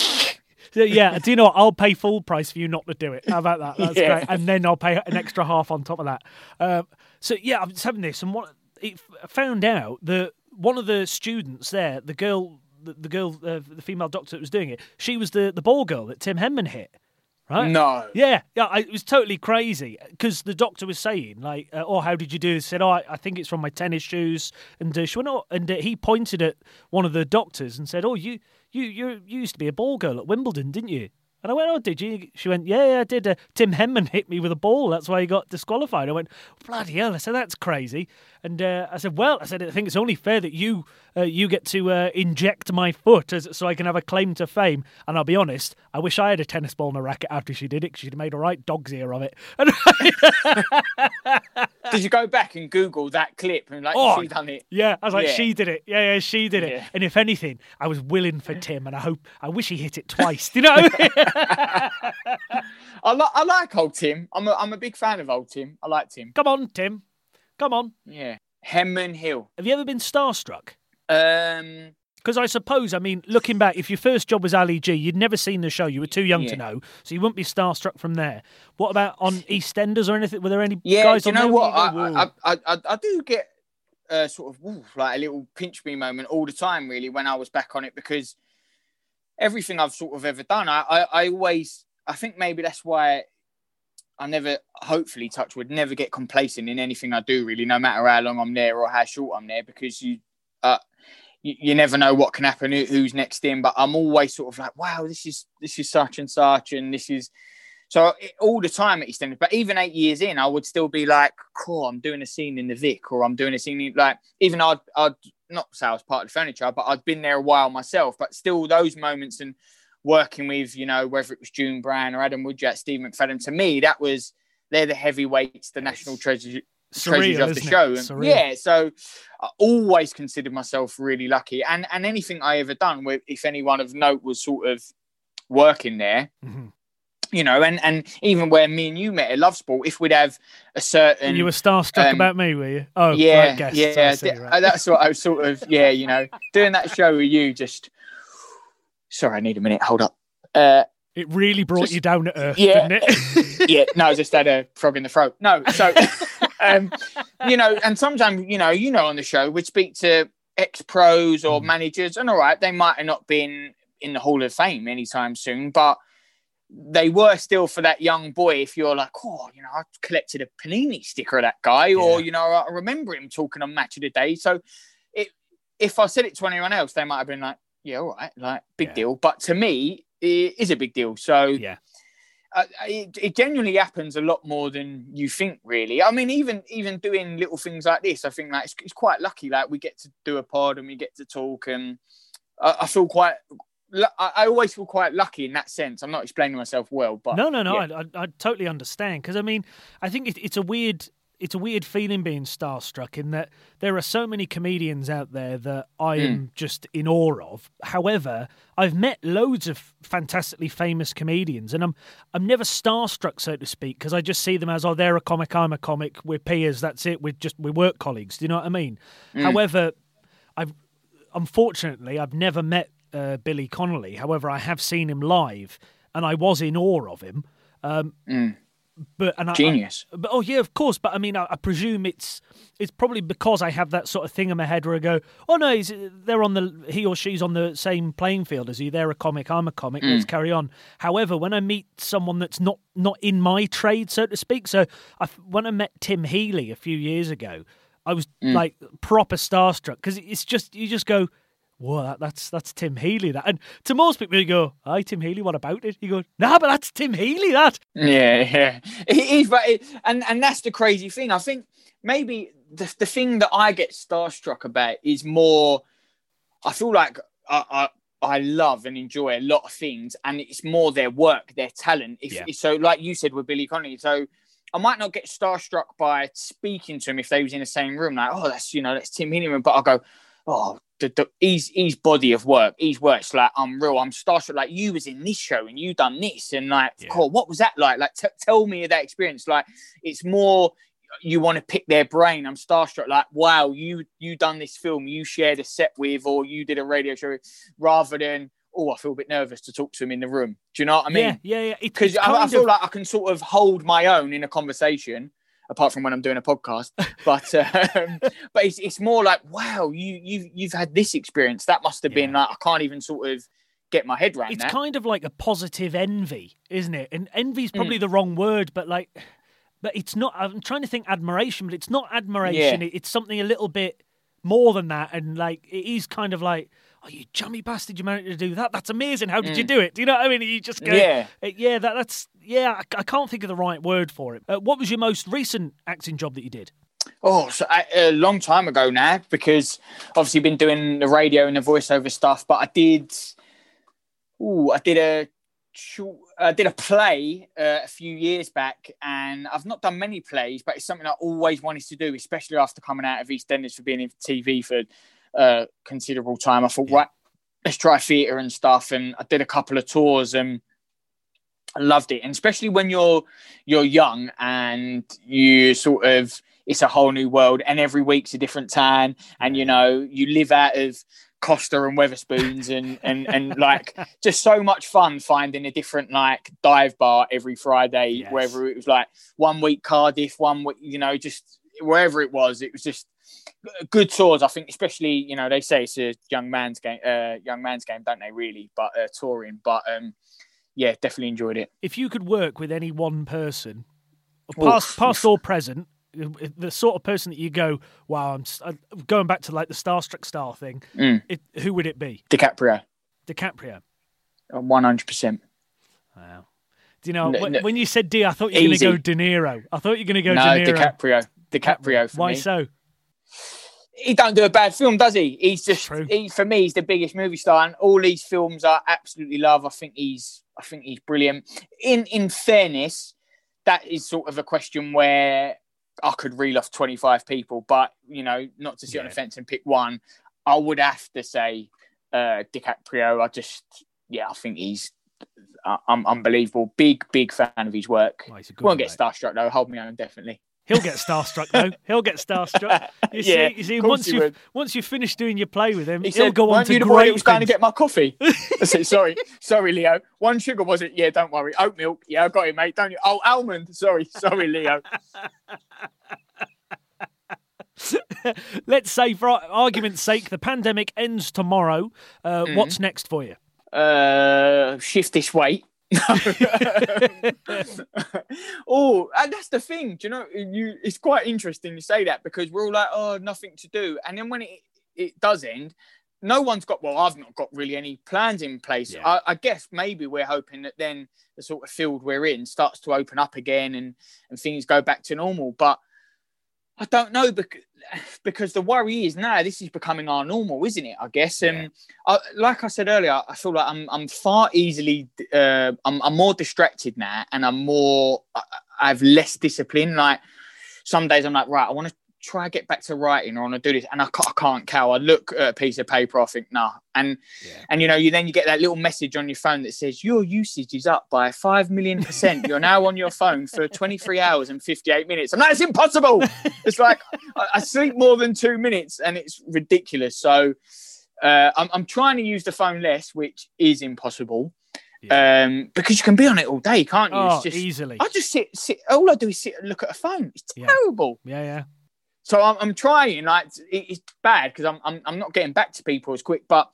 A: So, yeah, do you know what? I'll pay full price for you not to do it. How about that? That's yeah. great. And then I'll pay an extra half on top of that. Um, so yeah, I'm just having this, and what it found out that one of the students there, the girl, the, the girl, uh, the female doctor that was doing it, she was the the ball girl that Tim Henman hit right?
B: No.
A: Yeah, yeah, I, it was totally crazy because the doctor was saying like, uh, "Oh, how did you do this?" Said, "Oh, I, I think it's from my tennis shoes." And uh, she went, "Oh," and uh, he pointed at one of the doctors and said, "Oh, you, you, you used to be a ball girl at Wimbledon, didn't you?" And I went, "Oh, did you?" She went, "Yeah, yeah, I did. Uh, Tim Henman hit me with a ball. That's why he got disqualified." I went, "Bloody hell!" I said, "That's crazy." And uh, I said, "Well, I said I think it's only fair that you uh, you get to uh, inject my foot as, so I can have a claim to fame." And I'll be honest, I wish I had a tennis ball and a racket after she did it. Cause she'd made a right dog's ear of it. *laughs*
B: Did you go back and Google that clip and like
A: Oh,
B: she done it?
A: Yeah, I was like,
B: Yeah.
A: she did it. Yeah, yeah, she did it.
B: Yeah.
A: And if anything, I was willing for Tim, and I hope, I wish he hit it *laughs* twice. Do you know? I? *laughs*
B: I, li- I like old Tim. I'm a, I'm a big fan of old Tim. I like Tim.
A: Come on, Tim. Come on.
B: Yeah. Henman Hill.
A: Have you ever been starstruck?
B: Um,
A: Because I suppose, I mean, looking back, if your first job was Ali G, you'd never seen the show. You were too young to know, so you wouldn't be starstruck from there. What about on EastEnders or anything? Were there any
B: yeah.
A: guys
B: do you
A: on
B: know
A: there
B: what? I, I, I, I, do get uh, sort of like a little pinch me moment all the time, really, when I was back on it because everything I've sort of ever done, I, I, I always, I think maybe that's why I never, hopefully, touch would never get complacent in anything I do, really, no matter how long I'm there or how short I'm there, because you, uh, you, you never know what can happen, who's next in. But I'm always sort of like, wow, this is this is such and such, and this is so it, all the time at EastEnders. But even eight years in, I would still be like, cool, I'm doing a scene in the Vic, or I'm doing a scene in, like even I'd I'd not say I was part of the furniture, but I'd been there a while myself. But still, those moments and working with you know whether it was June Brown or Adam Woodyatt, Steve McFadden, to me that was they're the heavyweights, the national treasures treasures
A: Surreal,
B: of the show. And yeah, so I always considered myself really lucky. And and anything I ever done with if anyone of note was sort of working there,
A: Mhm.
B: you know, and and even where me and you met at Love Sport, if we'd have a certain
A: you were starstruck
B: um,
A: about me, were you? Oh,
B: yeah,
A: guess.
B: yeah,
A: see, right.
B: that's what I was sort of yeah, you know, doing that show with you Just Sorry, I need a minute. Hold up. Uh,
A: It really brought
B: Just-
A: you down to earth,
B: yeah.
A: didn't it? *laughs*
B: yeah, no, I just had a frog in the throat. No, so *laughs* um, you know, and sometimes you know, you know, on the show we'd speak to ex pros or
A: Mm.
B: managers, and all right, they might have not been in the Hall of Fame anytime soon, but they were still for that young boy. If you're like, oh, you know, I collected a Panini sticker of that guy, or you know, I remember him talking on Match of the Day. So, it, if I said it to anyone else, they might have been like, yeah, all right, like big
A: Yeah.
B: deal. But to me, it is a big deal. So
A: yeah.
B: It, it genuinely happens a lot more than you think really i mean even even doing little things like this i think like it's, it's quite lucky like we get to do a pod and we get to talk and i, I feel quite I always feel quite lucky in that sense i'm not explaining myself well but
A: no, no, no.
B: yeah.
A: I, I, I totally understand because I mean, I think it, it's a weird, it's a weird feeling being starstruck in that there are so many comedians out there that I am just in awe of. However, I've met loads of fantastically famous comedians, and I'm I'm never starstruck, so to speak, because I just see them as oh, they're a comic, I'm a comic, we're peers, that's it, we're just we're work colleagues. Do you know what I mean?
B: Hmm.
A: However, I've unfortunately I've never met uh, Billy Connolly. However, I have seen him live, and I was in awe of him. Um,
B: Mm.
A: But and I,
B: genius
A: but oh yeah, of course. But I mean, I, I presume it's it's probably because I have that sort of thing in my head where I go, oh no, he's, they're on the he or she's on the same playing field as you. They're a comic, I'm a comic. Let's mm. carry on. However, when I meet someone that's not not in my trade, so to speak, so I, when I met Tim Healy a few years ago, I was mm. like proper starstruck because it's just you just go. Whoa, that, that's that's Tim Healy. That and to most people, you go, "Hi, Tim Healy. What about it?" You go, "Nah, but that's Tim Healy. That."
B: Yeah, yeah. It is, but it, and and that's the crazy thing. I think maybe the the thing that I get starstruck about is more. I feel like I I, I love and enjoy a lot of things, and it's more their work, their talent. If,
A: Yeah.
B: So, like you said with Billy Connolly, so. I might not get starstruck by speaking to him if they was in the same room, like, oh, that's you know, that's Tim Healy, but I'll go, oh, the, the his his body of work, his work's like unreal. I'm starstruck. Like you was in this show and you done this, and like,
A: Yeah.
B: God, what was that like? Like, t- tell me that experience. Like, it's more you want to pick their brain. I'm starstruck. Like, wow, you you done this film, you shared a set with, or you did a radio show, rather than oh, I feel a bit nervous to talk to him in the room. Do you know what I mean?
A: yeah, yeah, yeah.
B: Because I, I feel
A: of-
B: like I can sort of hold my own in a conversation, apart from when I'm doing a podcast. But *laughs* um, but it's, it's more like, wow, you you you've had this experience. That must have been
A: Yeah.
B: like I can't even sort of get my head around
A: it's
B: that.
A: kind of like a positive envy, isn't it? And envy is
B: Mm.
A: probably the wrong word, but like, but it's not. I'm trying to think admiration, but it's not admiration.
B: Yeah.
A: It's something a little bit more than that, and like it is kind of like, oh, you jummy bastard, you managed to do that. That's amazing. How did you do it? Do *laughs* you know what I mean? You just go,
B: Mm. Yeah.
A: uh, yeah, that, that's yeah. I, I can't think of the right word for it. Uh, what was your most recent acting job that you did?
B: Oh, so I, a long time ago now, because obviously been doing the radio and the voiceover stuff. But I did, ooh, I did a, short- I did a play uh, a few years back, and I've not done many plays, but it's something I always wanted to do, especially after coming out of EastEnders for being in TV for uh, considerable time. I thought, right, let's try theatre and stuff, and I did a couple of tours and. I loved it, and especially when you're you're young and you sort of it's a whole new world, and every week's a different town, and you know you live out of Costa and Wetherspoons, and and and like *laughs* just so much fun finding a different like dive bar every Friday,
A: Yes.
B: whether it was like one week Cardiff, one week you know just wherever it was, it was just good tours. I think, especially you know they say it's a young man's game, uh, young man's game, don't they? Really, but uh, touring, but um, yeah, definitely enjoyed it.
A: If you could work with any one person,
B: Oof.
A: past, past or present, *laughs* the sort of person that you go, wow, I'm going back to like the starstruck star thing.
B: Mm.
A: It, who would it be?
B: DiCaprio,
A: DiCaprio.
B: one hundred percent.
A: Wow. Do you know
B: No,
A: when,
B: no.
A: when you said D, I thought you were going to go De Niro. I thought you were going to go
B: No,
A: De Niro.
B: DiCaprio, DiCaprio for
A: Why
B: me.
A: so?
B: He don't do a bad film, does he? He's just he, for me, he's the biggest movie star, and all these films I absolutely love. I think he's I think he's brilliant. In in fairness, that is sort of a question where I could reel off twenty five people, but you know, not to sit on
A: Yeah.
B: the fence and pick one. I would have to say uh, DiCaprio. I just yeah, I think he's uh, unbelievable. Big big fan of his work.
A: A good
B: Won't
A: one,
B: get
A: mate.
B: starstruck though. Hold me on, definitely.
A: He'll get starstruck though. *laughs* He'll get starstruck. You
B: Yeah,
A: see, you see once you
B: would.
A: once you finish doing your play with him,
B: He
A: he'll
B: said,
A: go on to
B: you the
A: great
B: that was going to get my coffee?" *laughs* I said, "Sorry, sorry, Leo. One sugar was it? Yeah, don't worry. Oat milk. Yeah, I got it, mate. Don't you? Oh, almond. Sorry, sorry, Leo. *laughs*
A: Let's say, for argument's sake, the pandemic ends tomorrow. Uh,
B: Mm-hmm.
A: What's next for you?
B: Uh, shift this weight." *laughs* oh, and that's the thing. Do you know? You, it's quite interesting to say that because we're all like, "Oh, nothing to do," and then when it it does end, no one's got. Well, I've not got really any plans in place.
A: Yeah.
B: I, I guess maybe we're hoping that then the sort of field we're in starts to open up again and and things go back to normal. But I don't know because *sighs* because the worry is now this is becoming our normal, isn't it? I guess. And I, like I said earlier, I feel like I'm I'm far easily uh, I'm I'm more distracted now, and I'm more I, I have less discipline. Like some days I'm like, right, I want to try to get back to writing or I want to do this, and I can't, I can't. Cal, I look at a piece of paper, I think, nah, and
A: Yeah.
B: and you know, you then you get that little message on your phone that says your usage is up by five million percent. You're now on your phone for 23 hours and 58 minutes. I'm like, it's impossible. *laughs* It's like I, I sleep more than two minutes, and it's ridiculous. So uh, I'm, I'm trying to use the phone less, which is impossible. Um, because you can be on it all day, can't you?
A: Oh,
B: it's just
A: easily.
B: I just sit, sit. All I do is sit and look at a phone. It's
A: Yeah.
B: terrible.
A: Yeah, yeah.
B: So I'm, I'm trying. Like it's, bad because I'm, I'm I'm not getting back to people as quick. But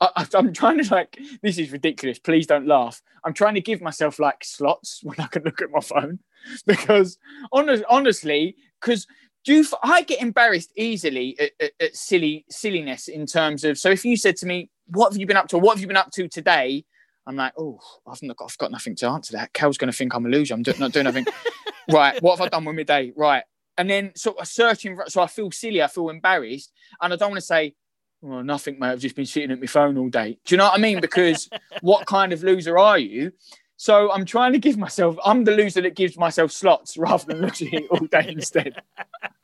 B: I, I'm trying to like. This is ridiculous. Please don't laugh. I'm trying to give myself like slots *laughs* when I can look at my phone *laughs* because honest, honestly, because do I get embarrassed easily at, at, at silly silliness in terms of. So if you said to me, "What have you been up to? What have you been up to today?" I'm like, "Oh, I've not got, I've got nothing to answer that." Cal's going to think I'm a loser. I'm do, not doing nothing. *laughs* right. What have I done with my day? Right and then sort of searching. So I feel silly, I feel embarrassed, and I don't want to say, "Well, nothing, mate. I've just been sitting at my phone all day." Do you know what I mean? Because *laughs* what kind of loser are you? So I'm trying to give myself. I'm the loser that gives myself slots *laughs* rather than looking at it all day instead,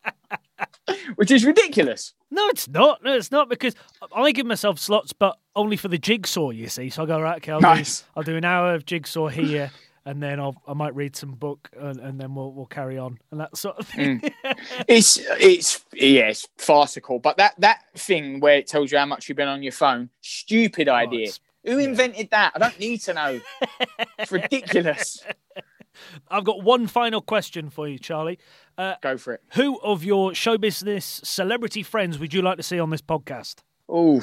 B: *laughs* which is ridiculous.
A: No, it's not. No, it's not because I give myself slots, but only for the jigsaw. You see, so I go right. Okay, I'll,
B: Nice.
A: do, I'll do an hour of jigsaw here, and then I'll I might read some book, and, and then we'll we'll carry on and that sort of thing. *laughs*
B: It's it's yeah, it's farcical. But that that thing where it tells you how much you've been on your phone, stupid idea.
A: it's-
B: Who invented that? I don't need to know. It's ridiculous. *laughs*
A: I've got one final question for you, Charlie. Uh,
B: Go for it.
A: who of your show business celebrity friends would you like to see on this podcast?
B: Oh,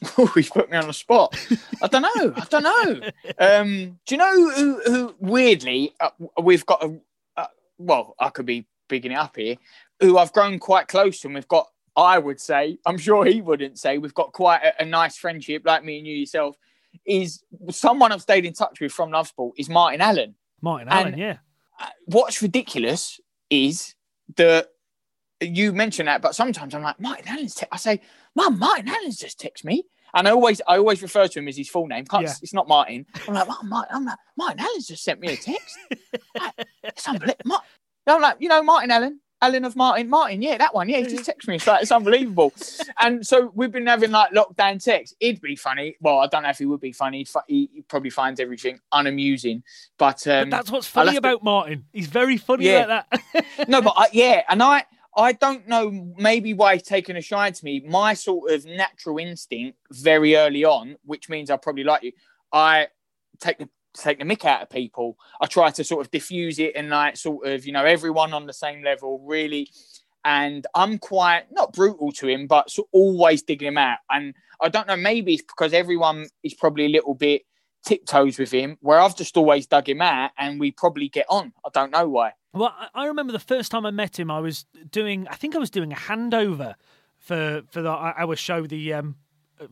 B: *laughs* oh, he's put me on the spot. I don't know. I don't know. *laughs* Um, do you know who? Who weirdly, uh, we've got a. Uh, well, I could be bigging it up here. Who I've grown quite close to, and we've got. I would say. I'm sure he wouldn't say. We've got quite a, a nice friendship, like me and you yourself. Is someone I've stayed in touch with from Love Sport is Martin Allen.
A: Martin
B: And-
A: Allen, yeah.
B: Uh, What's ridiculous is that you mention that, but sometimes I'm like Martin Allen's. Te-. I say, Mum, Martin Allen's just text me, and I always I always refer to him as his full name.
A: Yeah.
B: It's not Martin. I'm like, Martin, Martin, I'm like, Martin Allen's just sent me a text. *laughs* Like, it's unbelievable. I'm like, you know, Martin Allen. Allen of Martin, Martin, yeah, that one, yeah, he just texted me. It's like it's unbelievable, *laughs* and so we've been having like lockdown texts. It'd be funny. Well, I don't know if he would be funny. He'd He, he probably finds everything unamusing, but um,
A: But that's what's funny
B: have to-
A: about Martin. He's very funny
B: Yeah.
A: like that.
B: no, but I, yeah, and I I don't know maybe why he's taken a shine to me. My sort of natural instinct very early on, which means I probably like you. I take the take the mick out of people. I try to sort of diffuse it and like sort of you know everyone on the same level really. And I'm quite not brutal to him, but always digging him out. And I don't know, maybe it's because everyone is probably a little bit tiptoes with him, where I've just always dug him out, and we probably get on. I don't know why.
A: Well, I- remember the first time I met him, I was doing, I think I was doing a handover for for the, our show, the um,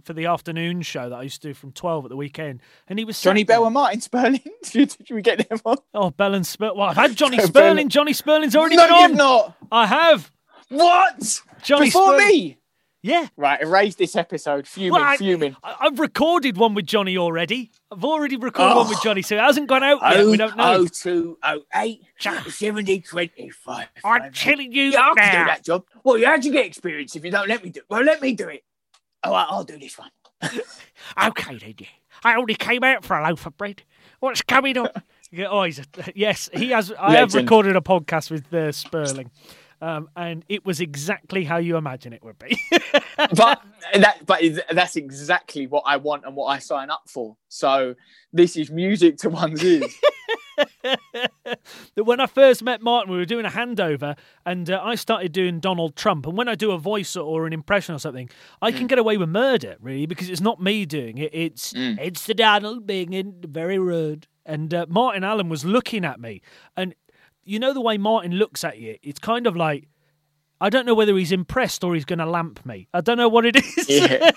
A: for the afternoon show that I used to do from twelve at the weekend, and he was
B: Johnny
A: there-
B: Bell and Martin Sperling. Should *laughs* we get them on?
A: Oh, Bell and Spur. Well, I've had *laughs* Johnny Sperling. Johnny Sperling's already
B: no,
A: been
B: you've
A: on.
B: not.
A: I have.
B: What?
A: Johnny
B: Before
A: Sperling.
B: me?
A: Yeah.
B: Right, erase this episode. Fuming,
A: Well, I,
B: fuming.
A: I- I've recorded one with Johnny already. I've already recorded
B: Oh.
A: one with Johnny, so it hasn't gone out yet. We don't know.
B: Oh two oh eight seventy twenty five.
A: I'm telling you
B: Yeah, I can do that job. Well, you had to get experience if you don't let me do it. Well, let me do it. Right, I'll do this one. *laughs*
A: Okay, then. yeah. I only came out for a loaf of bread. What's coming up? *laughs* Oh, he's a, yes, he has. I have recorded a podcast with uh, Sperling, um, and it was exactly how you imagine it would be. *laughs*
B: But that, but that's exactly what I want and what I sign up for. So this is music to one's ears. *laughs*
A: that when I first met Martin, we were doing a handover, and uh, I started doing Donald Trump. And when I do a voice or an impression or something, I
B: Mm.
A: can get away with murder, really, because it's not me doing it. It's
B: Mm.
A: it's the Donald being in very rude. And uh, Martin Allen was looking at me, and you know the way Martin looks at you. It's kind of like. I don't know whether he's impressed or he's going to lamp me. I don't know what it is.
B: yeah,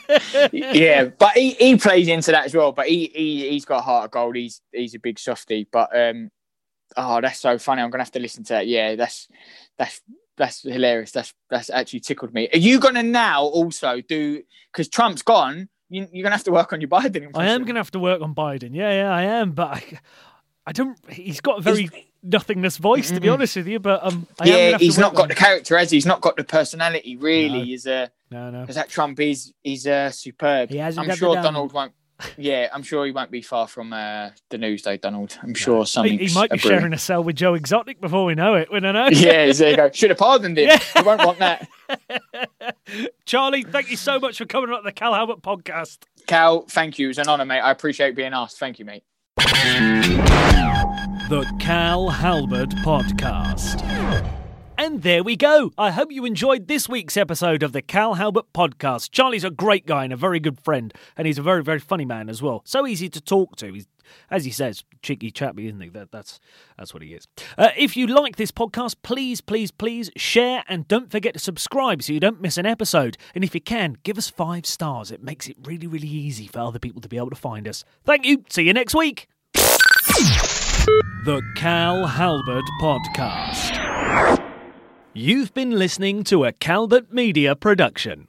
B: *laughs* yeah. But he, he plays into that as well. But he, he he's got a heart of gold. He's he's a big softy. But um, oh, that's so funny. I'm gonna have to listen to that. Yeah, that's that's that's hilarious. That's that's actually tickled me. Are you gonna now also do because Trump's gone? You, you're gonna have to work on your Biden impression.
A: I am going to have to work on Biden. Yeah, yeah, I am. But I, I don't. He's got a very
B: He's-
A: nothingness voice, to be
B: Mm.
A: honest with you. But um, I
B: Yeah, he's not got
A: on
B: the character, has he? He's not got the personality. Really,
A: No.
B: is uh,
A: No, no.
B: because that Trump is is uh, superb.
A: He hasn't
B: I'm
A: got
B: sure. Donald won't. Yeah, I'm sure he won't be far from uh, the news, though. Donald, I'm sure something.
A: He, he might be sharing a cell with Joe Exotic before we know it. We don't know. *laughs*
B: yeah, there you go. Should have pardoned him.
A: Yeah.
B: You won't want that. *laughs*
A: Charlie, thank you so much for coming on the Cal Halbert podcast.
B: Cal, thank you. It was an honour, mate. I appreciate being asked. Thank you, mate.
A: The Cal Halbert Podcast. And there we go. I hope you enjoyed this week's episode of the Cal Halbert Podcast. Charlie's a great guy and a very good friend, and he's a very, very funny man as well. So easy to talk to. He's, as he says, cheeky chappy, isn't he? That, that's that's what he is. Uh, if you like this podcast, please, please, please share and don't forget to subscribe so you don't miss an episode. And if you can, give us five stars. It makes it really, really easy for other people to be able to find us. Thank you. See you next week. The Cal Halbert Podcast. You've been listening to a Calbert Media production.